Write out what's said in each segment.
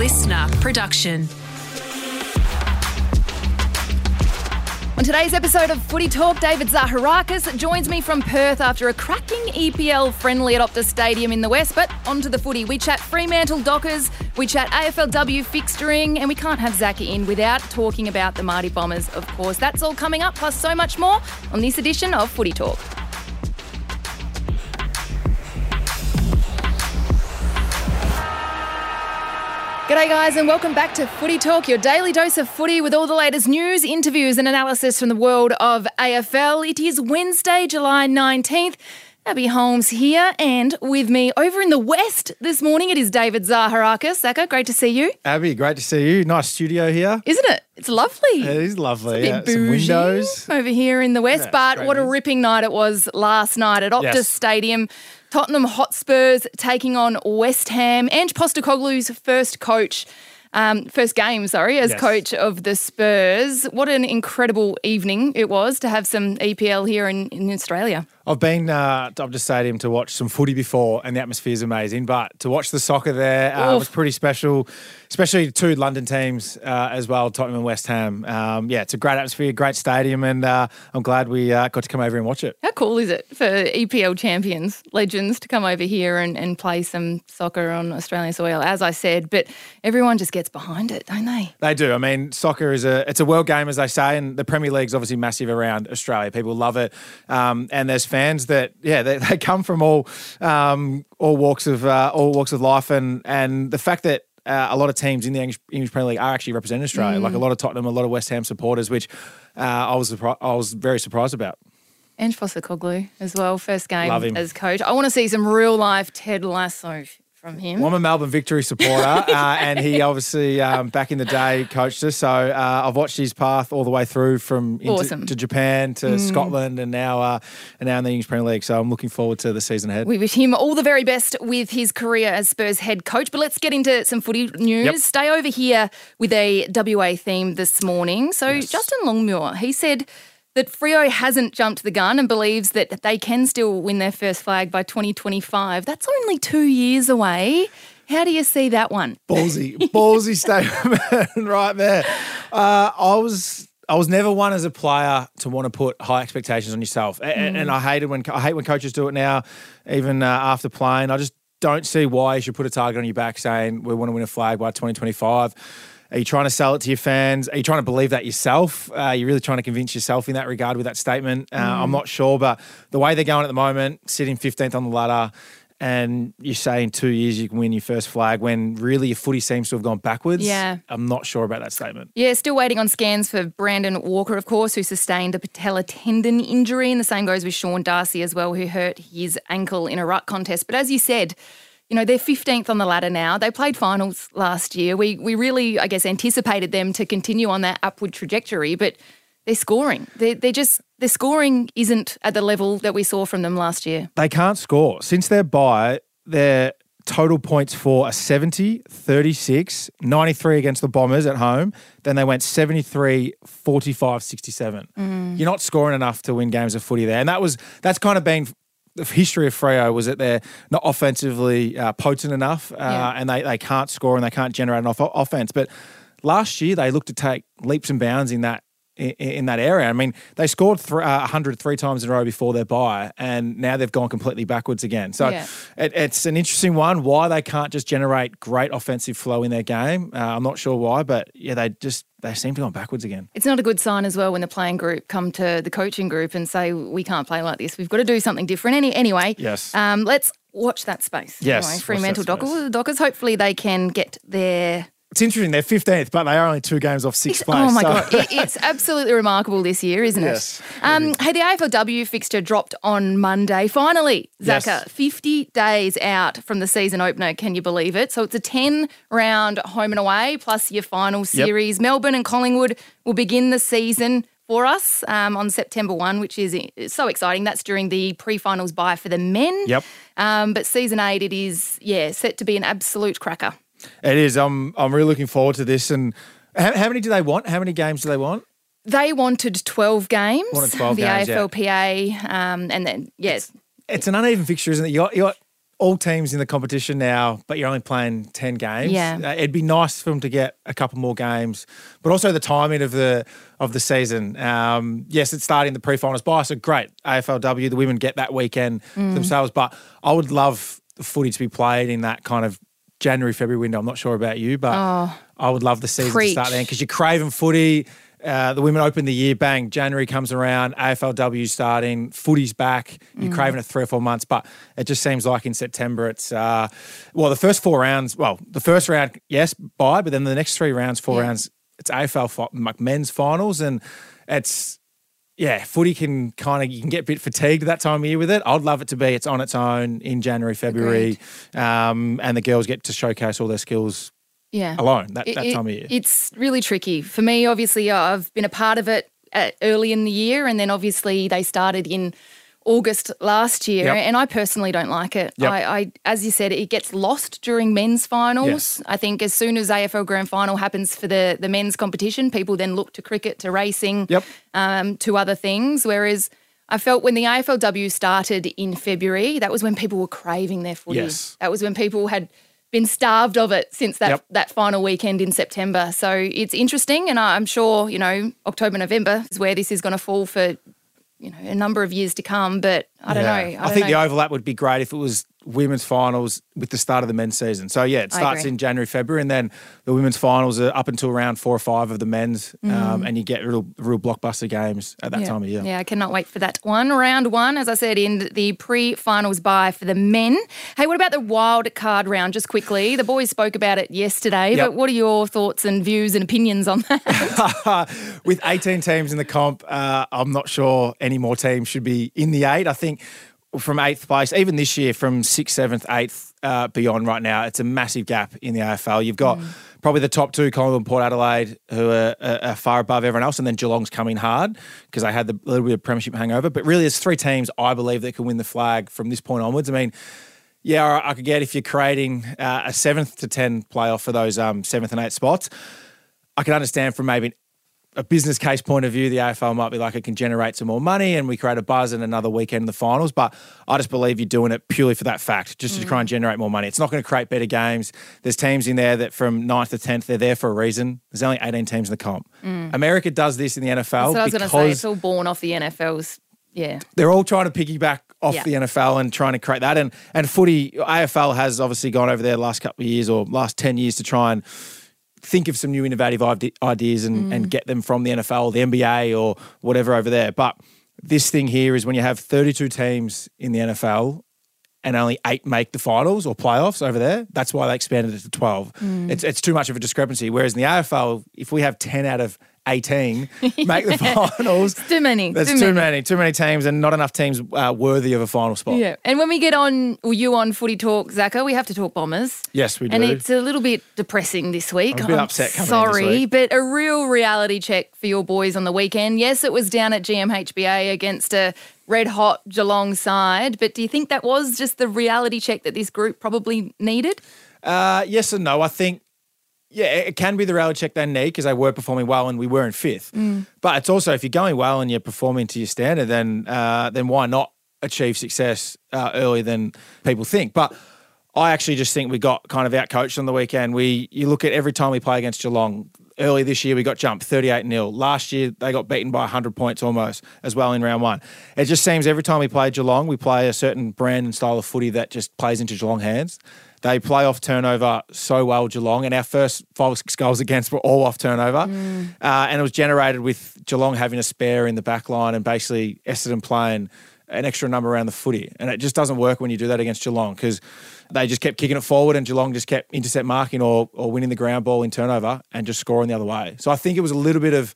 listener production. On today's episode of Footy Talk, David Zaharakis joins me from Perth after a cracking EPL friendly at Optus Stadium in the West. But onto the footy. We chat Fremantle Dockers, we chat AFLW fixturing, and we can't have Zaki in without talking about the Marty Bombers, of course. That's all coming up, plus so much more on this edition of Footy Talk. G'day, guys, and welcome back to Footy Talk, your daily dose of footy with all the latest news, interviews, and analysis from the world of AFL. It is Wednesday, July 19th. Abbey Holmes here, and with me over in the West this morning, it is David Zaharakis. Zaka, great to see you. Abbey, great to see you. Nice studio here. Isn't it? It's lovely. It is lovely. It's a yeah. bit Some bougie windows. over here in the West, Yeah, but what a ripping night it was last night at Optus Yes. Stadium. Tottenham Hotspurs taking on West Ham. Ange Postecoglou's first coach, um, first game, sorry, as Yes. coach of the Spurs. What an incredible evening it was to have some EPL here in, in Australia. I've been uh, to Optus Stadium to watch some footy before, and the atmosphere is amazing. But to watch the soccer there uh, was pretty special, especially two London teams uh, as well, Tottenham and West Ham. Um, yeah, it's a great atmosphere, great stadium, and uh, I'm glad we uh, got to come over and watch it. How cool is it for EPL champions, legends, to come over here and, and play some soccer on Australian soil, as I said, but everyone just gets behind it, don't they? They do. I mean, soccer is a it's a world game, as they say, and the Premier League's obviously massive around Australia. People love it, um, and there's fans that yeah they, they come from all um, all walks of uh, all walks of life, and and the fact that. Uh, a lot of teams in the English, English Premier League are actually representing Australia, like a lot of Tottenham, a lot of West Ham supporters, which uh, I was surpri- I was very surprised about. Ange Postecoglou as well, first game as coach. I want to see some real life Ted Lasso from him. Well, I'm a Melbourne Victory supporter, uh, and he obviously um, back in the day coached us. So uh, I've watched his path all the way through from Awesome. to Japan to Scotland, and now uh, and now in the English Premier League. So I'm looking forward to the season ahead. We wish him all the very best with his career as Spurs head coach. But let's get into some footy news. Yep. Stay over here with a WA theme this morning. So Justin Longmuir, he said that Freo hasn't jumped the gun and believes that they can still win their first flag by 2025. That's only two years away. How do you see that one? Ballsy, ballsy statement right there. Uh, I was. I was never one as a player to want to put high expectations on yourself, A- and, and I hated when I hate when coaches do it now, even uh, after playing. I just don't see why you should put a target on your back saying we want to win a flag by 2025. Are you trying to sell it to your fans? Are you trying to believe that yourself? Uh, are you really trying to convince yourself in that regard with that statement? Uh, I'm not sure, but the way they're going at the moment, sitting 15th on the ladder, and you say in two years you can win your first flag when really your footy seems to have gone backwards. Yeah. I'm not sure about that statement. Yeah, still waiting on scans for Brandon Walker, of course, who sustained a patella tendon injury. And the same goes with Sean Darcy as well, who hurt his ankle in a ruck contest. But as you said, you know, they're 15th on the ladder now. They played finals last year. We, we really, I guess, anticipated them to continue on that upward trajectory, but they're scoring. They're, they're just, their scoring isn't at the level that we saw from them last year. They can't score. Since their bye, their total points for a 70, 36, 93 against the Bombers at home. Then they went 73, 45, 67. Mm. You're not scoring enough to win games of footy there. And that was, that's kind of been the history of Freo was that they're not offensively uh, potent enough uh, Yeah. and they, they can't score and they can't generate enough o- offense. But last year they looked to take leaps and bounds in that in, in that area. I mean, they scored th- uh, 103 times in a row before their bye, and now they've gone completely backwards again. So Yeah. it, it's an interesting one. Why they can't just generate great offensive flow in their game? Uh, I'm not sure why, but yeah, they just they seem to go backwards again. It's not a good sign as well when the playing group come to the coaching group and say, we can't play like this. We've got to do something different. Any, anyway, Yes. um, let's watch that space. Yes, Anyway, Fremantle. Dockers, Dockers, hopefully they can get their It's interesting. They're 15th, but they are only two games off sixth place. Oh my so- god, it, it's absolutely remarkable this year, isn't Yes, it? Um, hey, the AFLW fixture dropped on Monday. Finally, Yes. Zaka, fifty days out from the season opener. Can you believe it? So it's a ten-round home and away plus your final series. Melbourne and Collingwood will begin the season. For us um, on September 1, which is is so exciting. That's during the pre finals bye for the men. Yep. Um, but season eight, it is, yeah, set to be an absolute cracker. It is. I'm I'm really looking forward to this. And how, how many do they want? How many games do they want? They wanted 12 games, Wanted 12 the games, yeah. AFLPA, um, and then, yes, It's an uneven fixture, isn't it? You got, you got all teams in the competition now, but you're only playing 10 games. Yeah. Uh, it'd be nice for them to get a couple more games, but also the timing of the of the season. Um, yes, it's starting the pre-finals by, so great. AFLW, the women get that weekend Mm. themselves, but I would love the footy to be played in that kind of January, February window. I'm not sure about you, but I would love the season to start Oh. Then because you're craving footy. Uh, the women open the year, bang, January comes around, AFLW starting, footy's back. You're craving it three or four months, but it just seems like in September it's, uh, well, the first four rounds, well, the first round, yes, bye, but then the next three rounds, four Yeah. rounds, it's AFL fi- men's finals, and it's, yeah, footy can kind of, you can get a bit fatigued that time of year with it. I'd love it to be, it's on its own in January, February, um, and the girls get to showcase all their skills Yeah. alone that, It- that time of year. It's really tricky. For me, obviously, I've been a part of it uh, early in the year, and then obviously they started in August last year, Yep. and I personally don't like it. Yep. I, I, as you said, it gets lost during men's finals. Yes. I think as soon as AFL Grand Final happens for the the men's competition, people then look to cricket, to racing, Yep. um, to other things. Whereas I felt when the AFLW started in February, that was when people were craving their footy. Yes. That was when people had been starved of it since that Yep. that final weekend in September. So it's interesting, and I- I'm sure you know October, November is where this is going to fall for you know a number of years to come. But I don't Yeah. know. I, don't think know. the overlap would be great if it was women's finals with the start of the men's season. So yeah, it starts in January, February, and then the women's finals are up until around four or five of the men's, um, and you get real, real blockbuster games at that Mm. yeah. time of year. Yeah, I cannot wait for that one. Round one, as I said, in the pre-finals bye for the men. Hey, what about the wild card round? Just quickly, the boys spoke about it yesterday, Yep. but what are your thoughts and views and opinions on that? with 18 teams in the comp, uh, I'm not sure any more teams should be in the eight. I think from eighth place, even this year, from sixth, seventh, eighth uh, beyond right now, it's a massive gap in the AFL. You've got probably the top two, Collingwood and Port Adelaide, who are, are, far above everyone else, and then Geelong's coming hard because they had the little bit of premiership hangover. But really, there's three teams I believe that can win the flag from this point onwards. I mean. Yeah, I could get if you're creating uh, a seventh to ten playoff for those um, seventh and eighth spots. I can understand from maybe a business case point of view, the AFL might be like it can generate some more money and we create a buzz in another weekend in the finals. But I just believe you're doing it purely for that fact, just to try and generate more money. It's not going to create better games. There's teams in there that from 9th to 10th, they're there for a reason. There's only 18 teams in the comp. Mm. America does this in the NFL so I was going to say because it's all born off the NFL's. Yeah, they're all trying to piggyback off Yeah. the NFL and trying to create that. And and footy, AFL has obviously gone over there the last couple of years or last 10 years to try and think of some new innovative ideas and, and mm. get them from the NFL or the NBA or whatever over there. But this thing here is when you have 32 teams in the NFL and only eight make the finals or playoffs over there. That's why they expanded it to 12. Mm. It's, it's too much of a discrepancy. Whereas in the AFL, if we have 10 out of 18 make the finals, too many. there's too, many. too many teams, and not enough teams uh, worthy of a final spot. Yeah, and when we get on, or you on Footy Talk, Zaka, we have to talk Bombers. Yes, we do. And it's a little bit depressing this week. I'm a bit upset coming in this sorry, week. but a real reality check for your boys on the weekend. Yes, it was down at GMHBA against a red hot Geelong side, but do you think that was just the reality check that this group probably needed? Uh, yes and no. I think, yeah, it can be the reality check they need because they were performing well and we were in fifth. But it's also if you're going well and you're performing to your standard, then uh, then why not achieve success uh, earlier than people think? But I actually just think we got kind of outcoached on the weekend. We you look at every time we play against Geelong. Early this year, we got jumped 38 0. Last year, they got beaten by 100 points almost as well in round one. It just seems every time we play Geelong, we play a certain brand and style of footy that just plays into Geelong hands. They play off turnover so well, Geelong, and our first five or six goals against were all off turnover. Uh, and it was generated with Geelong having a spare in the back line and basically Essendon playing an extra number around the footy. And it just doesn't work when you do that against Geelong because they just kept kicking it forward and Geelong just kept intercept marking or, or winning the ground ball in turnover and just scoring the other way. So I think it was a little bit of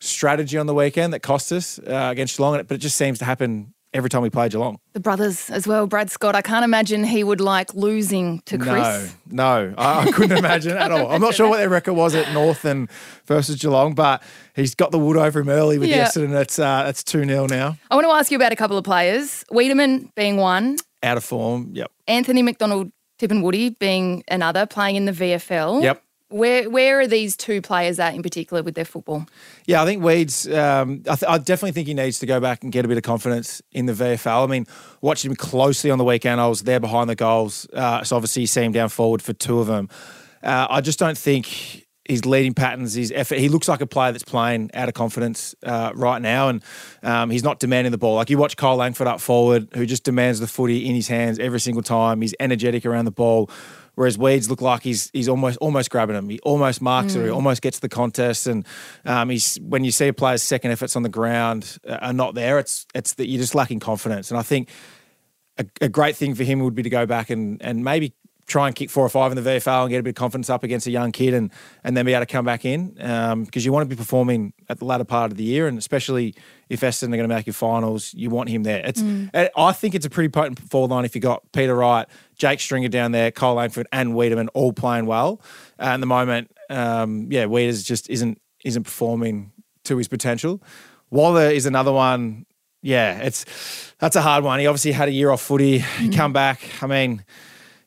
strategy on the weekend that cost us uh, against Geelong, but it just seems to happen every time we play Geelong. The brothers as well, Brad Scott. I can't imagine he would like losing to Chris. No, no, I, I couldn't imagine at all. I'm not sure what their record was at North and versus Geelong, but he's got the wood over him early with Yeah. Essendon. It's uh, it's two 0 now. I want to ask you about a couple of players. Weideman being one, Out of form. Yep. Anthony McDonald Tip and Woody being another, playing in the VFL. Yep. Where where are these two players at in particular with their football? Yeah, I think Weeds. Um, I, th- I, definitely think he needs to go back and get a bit of confidence in the VFL. I mean, watching him closely on the weekend, I was there behind the goals, uh, so obviously you see him down forward for two of them. Uh, I just don't think his leading patterns, his effort. He looks like a player that's playing out of confidence uh, right now, and um, he's not demanding the ball. Like you watch Kyle Langford up forward, who just demands the footy in his hands every single time. He's energetic around the ball. Whereas Weeds look like he's he's almost almost grabbing him. He almost marks mm. it. He almost gets the contest. And um, he's when you see a player's second efforts on the ground uh, are not there, it's it's that you're just lacking confidence. And I think a, a, great thing for him would be to go back and and maybe try and kick four or five in the VFL and get a bit of confidence up against a young kid and and then be able to come back in because um, you want to be performing at the latter part of the year and especially if Essendon are going to make your finals, you want him there. It's mm. I think it's a pretty potent forward line if you got Peter Wright, Jake Stringer down there, Kyle Langford and Weideman all playing well. Uh, at the moment, um, yeah, Weeders just isn't isn't performing to his potential. Walla is another one. Yeah, it's that's a hard one. He obviously had a year off footy. Mm. He come back. I mean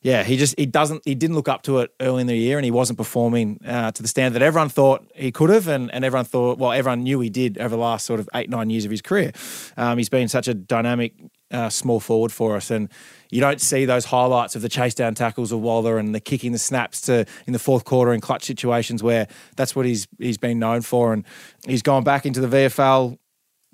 yeah, he just he doesn't he didn't look up to it early in the year, and he wasn't performing uh, to the standard that everyone thought he could have, and, and everyone thought well everyone knew he did over the last sort of eight nine years of his career. Um, he's been such a dynamic uh, small forward for us, and you don't see those highlights of the chase down tackles of Walla and the kicking the snaps to in the fourth quarter in clutch situations where that's what he's he's been known for, and he's gone back into the VFL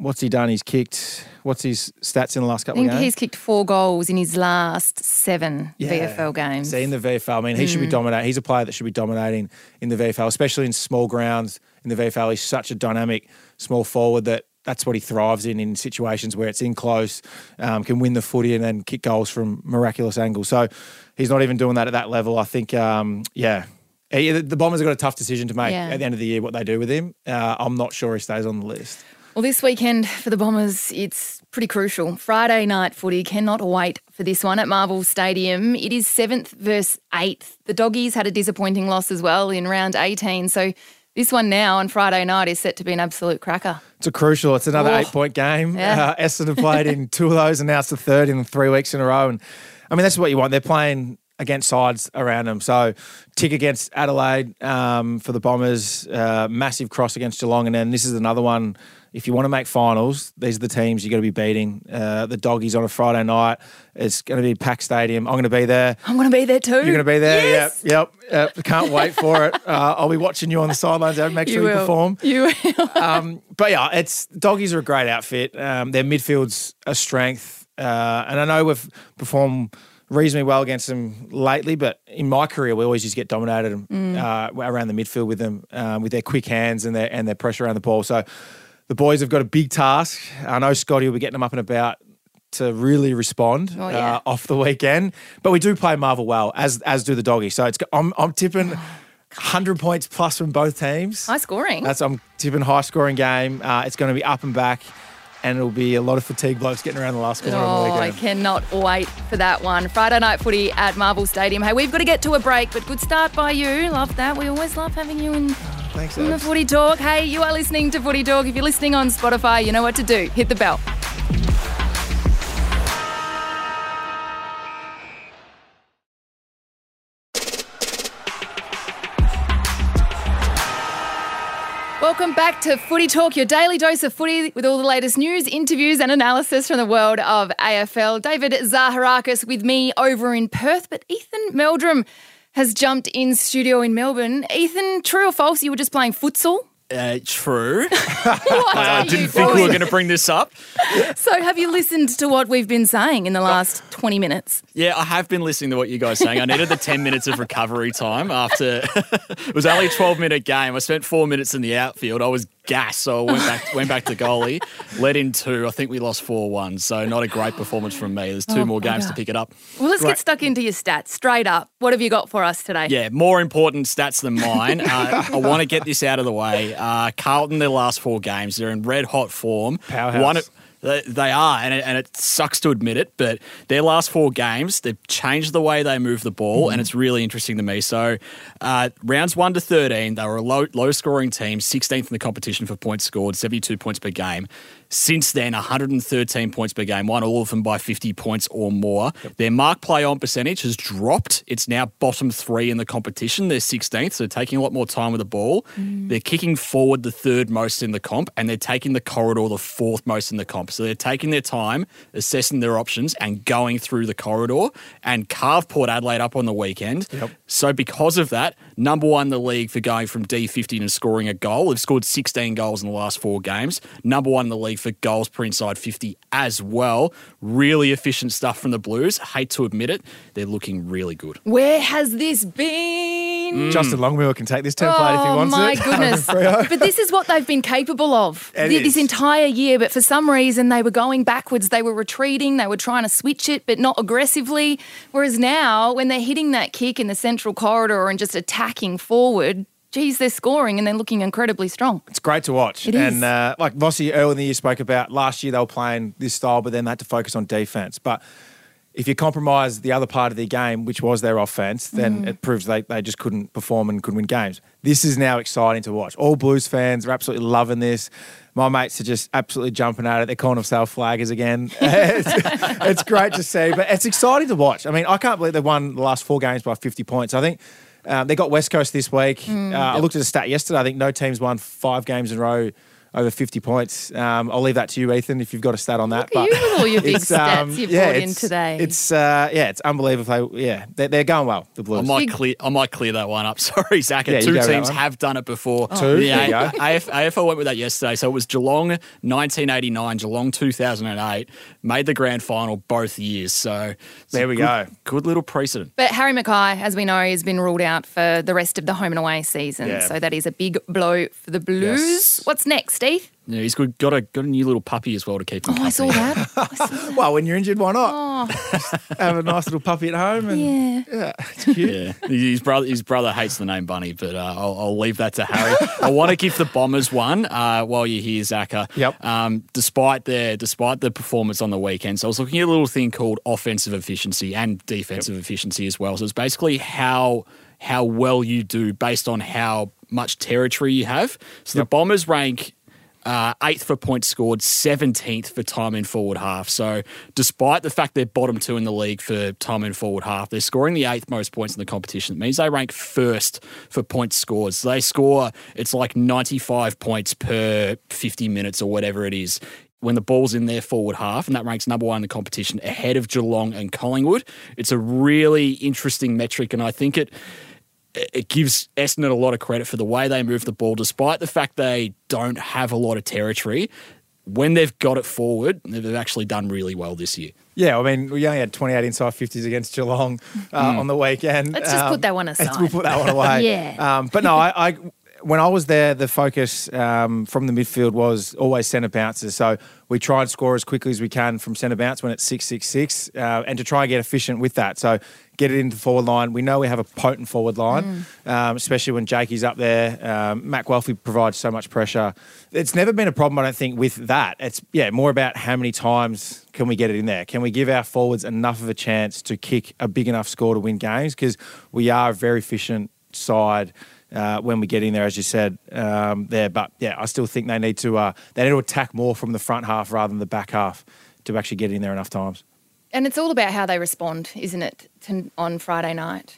what's he done? He's kicked. What's his stats in the last couple I think of games? He's kicked four goals in his last seven yeah. VFL games. See, in the VFL, I mean, he mm. should be mm. dominating. He's a player that should be dominating in the VFL, especially in small grounds. In the VFL, he's such a dynamic small forward that that's what he thrives in in situations where it's in close, um, can win the footy and then kick goals from miraculous angles. So he's not even doing that at that level. I think, um, yeah. the Bombers have got a tough decision to make yeah. at the end of the year what they do with him. Uh, I'm not sure he stays on the list. Well, this weekend for the Bombers, it's pretty crucial. Friday night footy cannot wait for this one at Marvel Stadium. It is seventh versus eighth. The Doggies had a disappointing loss as well in round 18. So this one now on Friday night is set to be an absolute cracker. It's a crucial. It's another oh, eight point game. Yeah. Uh, Essendon have played in two of those and now it's the third in three weeks in a row. And I mean, that's what you want. They're playing against sides around them. So tick against Adelaide um, for the Bombers, uh, massive cross against Geelong, and then this is another one if you want to make finals, these are the teams you're going to be beating. Uh, the Doggies on a Friday night. It's going to be packed stadium. I'm going to be there. I'm going to be there too. You're going to be there. Yes. Yep. Yep. yep. Can't wait for it. Uh, I'll be watching you on the sidelines. And make sure you, you perform. You will. um, but yeah, it's Doggies are a great outfit. Um, their midfield's a strength, uh, and I know we've performed reasonably well against them lately, but in my career, we always just get dominated mm. uh, around the midfield with them, um, with their quick hands and their and their pressure around the ball. So the boys have got a big task. I know Scotty will be getting them up and about to really respond oh, yeah. uh, off the weekend. But we do play Marvel well, as as do the doggies. So it's I'm I'm tipping. 100 points plus from both teams. High scoring. That's I'm tipping high scoring game. Uh, it's going to be up and back and it'll be a lot of fatigue blokes getting around the last corner. Oh, I cannot wait for that one. Friday night footy at Marvel Stadium. Hey, we've got to get to a break, but good start by you. Love that. We always love having you in, Thanks, in the Footy Talk. Hey, you are listening to Footy Talk. If you're listening on Spotify, you know what to do. Hit the bell. Welcome back to Footy Talk, your daily dose of footy with all the latest news, interviews, and analysis from the world of AFL. David Zaharakis with me over in Perth, but Ethan Meldrum has jumped in studio in Melbourne. Ethan, true or false, you were just playing futsal? Uh, true. I didn't think doing? we were going to bring this up. So, have you listened to what we've been saying in the last 20 minutes? Yeah, I have been listening to what you guys are saying. I needed the 10 minutes of recovery time after it was only a 12 minute game. I spent four minutes in the outfield. I was gas. So I went back went back to goalie, led in two. I think we lost four one. So not a great performance from me. There's two oh, more games to pick it up. Well, let's great. get stuck into your stats straight up. What have you got for us today? Yeah, more important stats than mine. Uh, I want to get this out of the way. Uh, Carlton, their last four games, they're in red hot form. Powerhouse. One, they, are, and it, and it sucks to admit it, but their last four games, they've changed the way they move the ball, mm. and it's really interesting to me. So, uh, rounds 1 to 13, they were a low, low scoring team, 16th in the competition for points scored, 72 points per game. Since then, 113 points per game, won all of them by 50 points or more. Their mark play on percentage has dropped. It's now bottom three in the competition. They're 16th, so taking a lot more time with the ball. Mm. They're kicking forward the third most in the comp, and they're taking the corridor the fourth most in the comp. So they're taking their time, assessing their options, and going through the corridor and carve Port Adelaide up on the weekend. So because of that, number one in the league for going from D50 and scoring a goal. They've scored 16 goals in the last four games. Number one in the league for goals per inside 50 as well. Really efficient stuff from the Blues. Hate to admit it, they're looking really good. Where has this been? Mm. Justin Longmuir can take this template if he Oh wants my it. goodness! But this is what they've been capable of It th- this is. entire year. But for some reason, they were going backwards. They were retreating. They were trying to switch it, but not aggressively. Whereas now, when they're hitting that kick in the central corridor and just attacking forward, geez, they're scoring and they're looking incredibly strong. It's great to watch. It is. And uh, like Vossi earlier in the year spoke about, last year they were playing this style, but then they had to focus on defense. But if you compromise the other part of their game, which was their offense, then it proves they, they just couldn't perform and couldn't win games. This is now exciting to watch. All Blues fans are absolutely loving this. My mates are just absolutely jumping at it. They're calling themselves flaggers again. it's, it's great to see, but it's exciting to watch. I mean, I can't believe they won the last four games by 50 points. I think um, they got West Coast this week. Uh, I looked at a stat yesterday. I think no team's won five games in a row over 50 points. Um, I'll leave that to you, Ethan, if you've got a stat on that. Look at you with all your big it's, um, stats you've yeah, brought in it's- today. It's uh, yeah, it's unbelievable. They, yeah, they're, they're going well. The Blues. I Blues. might clear. I might clear that one up. Sorry, Zach. Yeah, Two go with that teams have done it before. Two? The There you A- go. AF, AFL went with that yesterday. So it was Geelong 1989, Geelong 2008 made the grand final both years. So There we good- go. Good little precedent. But Harry McKay, as we know, has been ruled out for the rest of the home and away season. Yeah. So that is a big blow for the Blues. Yes. What's next, Steve? Yeah, he's good. Got a got a new little puppy as well to keep him. Oh, I saw that. I saw that. well, when you're injured, why not? Oh, Have a nice little puppy at home. And, yeah. yeah, it's cute. Yeah, his brother his brother hates the name Bunny, but uh, I'll, I'll leave that to Harry. I want to give the Bombers one uh, while you're here, Zaka. Yep. Um, despite their despite the performance on the weekend, so I was looking at a little thing called offensive efficiency and defensive efficiency as well. So it's basically how how well you do based on how much territory you have. So the Bombers rank uh, eighth for points scored, 17th for time in forward half. So, despite the fact they're bottom two in the league for time in forward half, they're scoring the eighth most points in the competition. It means they rank first for points scored. So, they score, it's like 95 points per 50 minutes or whatever it is. When the ball's in their forward half, and that ranks number one in the competition ahead of Geelong and Collingwood. It's a really interesting metric, and I think it it gives Essendon a lot of credit for the way they move the ball, despite the fact they don't have a lot of territory. When they've got it forward, they've actually done really well this year. Yeah, I mean, we only had 28 inside 50s against Geelong uh, on the weekend. Um, Let's just put that one aside. We'll put that one away. Yeah. Um, but no, I, I when I was there, the focus um, from the midfield was always centre bounces. So we try and score as quickly as we can from centre bounce when it's six six six, uh, and to try and get efficient with that. So get it into the forward line. We know we have a potent forward line, um, especially when Jakey's up there. Um, Matt Guelfi provides so much pressure. It's never been a problem, I don't think, with that. It's yeah, more about how many times can we get it in there? Can we give our forwards enough of a chance to kick a big enough score to win games? Because we are a very efficient side uh, when we get in there, as you said um, there. But yeah, I still think they need to uh, they need to attack more from the front half rather than the back half to actually get in there enough times. And it's all about how they respond, isn't it, to, on Friday night?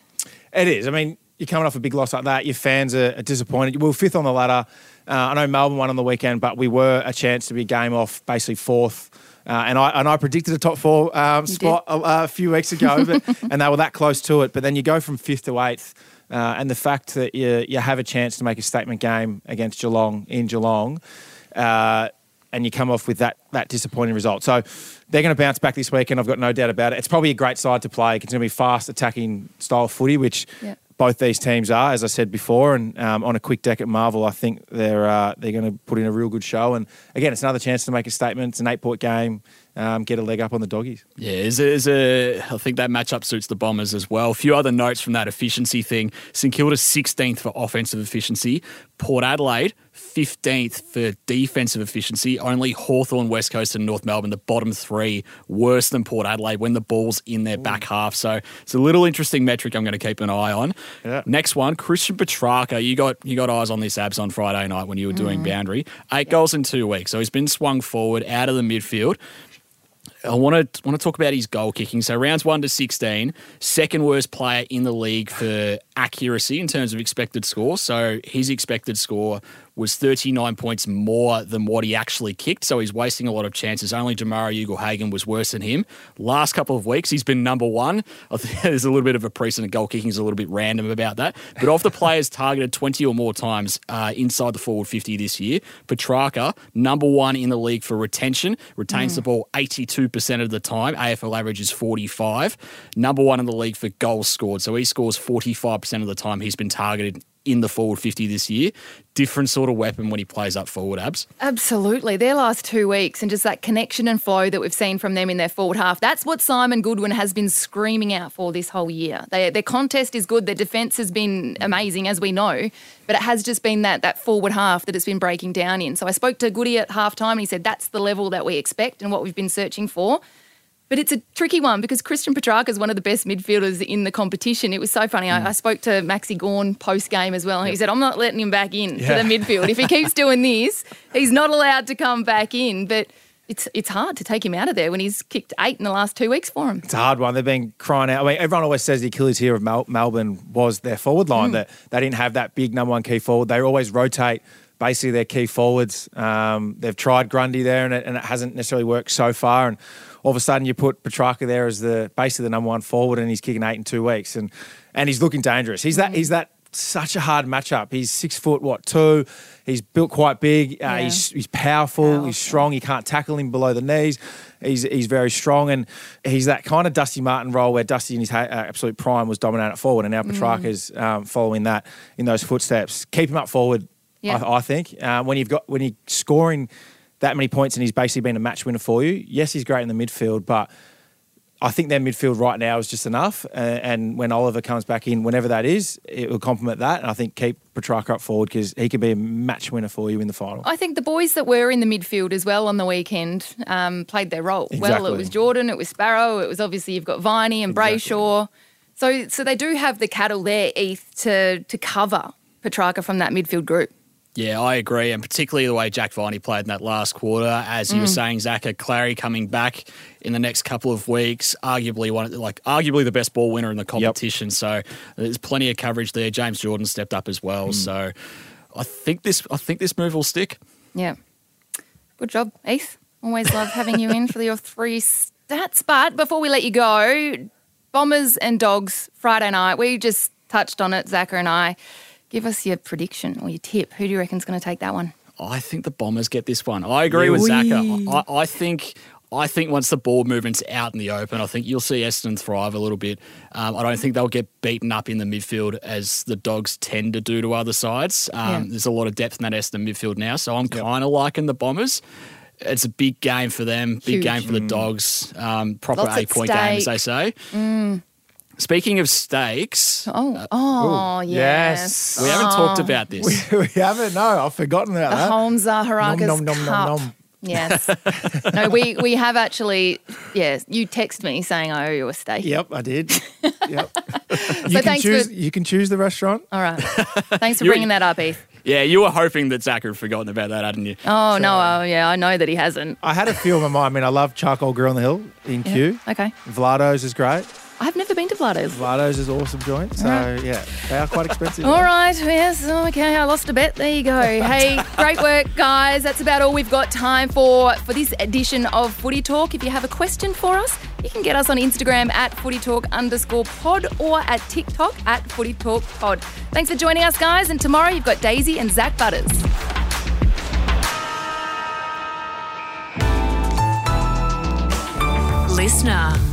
It is. I mean, you're coming off a big loss like that. Your fans are, are disappointed. We were fifth on the ladder. Uh, I know Melbourne won on the weekend, but we were a chance to be game off, basically fourth. Uh, and I and I predicted a top four um, spot a, a few weeks ago, but, and they were that close to it. But then you go from fifth to eighth, uh, and the fact that you you have a chance to make a statement game against Geelong in Geelong. Uh, and you come off with that that disappointing result. So they're going to bounce back this weekend. I've got no doubt about it. It's probably a great side to play. It's going to be fast attacking style footy, which. Both these teams are, as I said before. And um, on a quick deck at Marvel, I think they're uh, they're going to put in a real good show. And again, it's another chance to make a statement. It's an eight point game. Um, get a leg up on the doggies. Yeah, is a, is a, I think that matchup suits the Bombers as well. A few other notes from that efficiency thing. St Kilda 16th for offensive efficiency. Port Adelaide 15th for defensive efficiency. Only Hawthorn, West Coast, and North Melbourne, the bottom three, worse than Port Adelaide when the ball's in their back half. So it's a little interesting metric I'm going to keep an eye on. Yeah. Next one, Christian Petracca. You got you got eyes on this abs on Friday night when you were doing mm-hmm. boundary. Eight goals in two weeks. So he's been swung forward out of the midfield. I want to want to talk about his goal kicking. So rounds one to 16, second worst player in the league for accuracy in terms of expected score. So his expected score was 39 points more than what he actually kicked. So he's wasting a lot of chances. Only Jamarra Ugle-Hagan was worse than him. Last couple of weeks, he's been number one. I think there's a little bit of a precedent. Goal kicking is a little bit random about that. But of the players targeted 20 or more times uh, inside the forward 50 this year, Petracca, number one in the league for retention, retains the ball 82% of the time. AFL average is 45. Number one in the league for goals scored. So he scores 45% of the time he's been targeted in the forward 50 this year. Different sort of weapon when he plays up forward, Abs. Absolutely. Their last two weeks and just that connection and flow that we've seen from them in their forward half. That's what Simon Goodwin has been screaming out for this whole year. They, their contest is good. Their defence has been amazing, as we know, but it has just been that that forward half that it's been breaking down in. So I spoke to Goody at halftime and he said that's the level that we expect and what we've been searching for. But it's a tricky one because Christian Petracca is one of the best midfielders in the competition. It was so funny. I, I spoke to Maxi Gawn post game as well, and he said, I'm not letting him back in Yeah. to the midfield. If he keeps doing this, he's not allowed to come back in. But it's it's hard to take him out of there when he's kicked eight in the last two weeks for him. It's a hard one. They've been crying out. I mean, everyone always says the Achilles heel of Mel- Melbourne was their forward line, that they didn't have that big number one key forward. They always rotate basically their key forwards. Um, they've tried Grundy there, and it, and it hasn't necessarily worked so far. And all of a sudden, you put Petracca there as the basically the number one forward, and he's kicking eight in two weeks, and and he's looking dangerous. He's that he's that such a hard matchup. He's six foot what two. He's built quite big. Uh, Yeah. He's he's powerful. Powerful. He's strong. You can't tackle him below the knees. He's he's very strong, and he's that kind of Dusty Martin role where Dusty in his ha- uh, absolute prime was dominant at forward, and now Petracca's um, following that in those footsteps. Keep him up forward. Yeah. I, I think uh, when you've got when you're scoring that many points and he's basically been a match winner for you. Yes, he's great in the midfield, but I think their midfield right now is just enough. Uh, and when Oliver comes back in, whenever that is, it will complement that. And I think keep Petracca up forward because he could be a match winner for you in the final. I think the boys that were in the midfield as well on the weekend um, played their role well. It was Jordon, it was Sparrow, it was obviously you've got Viney and Exactly. Brayshaw. So so they do have the cattle there, Eth, to to cover Petracca from that midfield group. Yeah, I agree, and particularly the way Jack Viney played in that last quarter. As you were mm. saying, Zach Clarry coming back in the next couple of weeks, arguably one, the- like arguably the best ball winner in the competition. So there's plenty of coverage there. James Jordon stepped up as well. Mm. So I think this, I think this move will stick. Yeah. Good job, Eth. Always love having you in for your three stats. But before we let you go, Bombers and Dogs Friday night. We just touched on it, Zaka and I. Give us your prediction or your tip. Who do you reckon's going to take that one? I think the Bombers get this one. I agree with Zach. I, I think. I think once the ball movement's out in the open, I think you'll see Essendon thrive a little bit. Um, I don't think they'll get beaten up in the midfield as the Dogs tend to do to other sides. Um, Yeah. There's a lot of depth in that Essendon midfield now, so I'm kind of liking the Bombers. It's a big game for them, big Huge. game for the Dogs. Um, proper Lots eight point game, as they say. Speaking of steaks. Oh, uh, oh, ooh, yes. yes. we haven't oh. talked Oh. about this. we haven't. No, I've forgotten about The that. Holmes Zaharakis Nom, nom, nom, nom, Cup. nom. Yes. no, we we have actually. Yes, you text me saying I owe you a steak. Yep, I did. Yep. you can thanks choose. for- You can choose the restaurant. All right. Thanks for bringing that up, Eth. Yeah, you were hoping that Zach had forgotten about that, hadn't you? Oh no, oh, yeah, I know that he hasn't. I had a few on my mind. I mean, I love Charcoal Grill on the Hill in Kew. Okay. Vlado's is great. I've never been to Vlado's. Vlado's is awesome joint. So Alright. yeah, they are quite expensive. All right, yes, okay, I lost a bet. There you go. Hey, great work, guys. That's about all we've got time for for this edition of Footy Talk. If you have a question for us, you can get us on Instagram at Footy Talk underscore pod or at TikTok at Footy Talk pod. Thanks for joining us, guys. And tomorrow you've got Daisy and Zak Butters. Listener.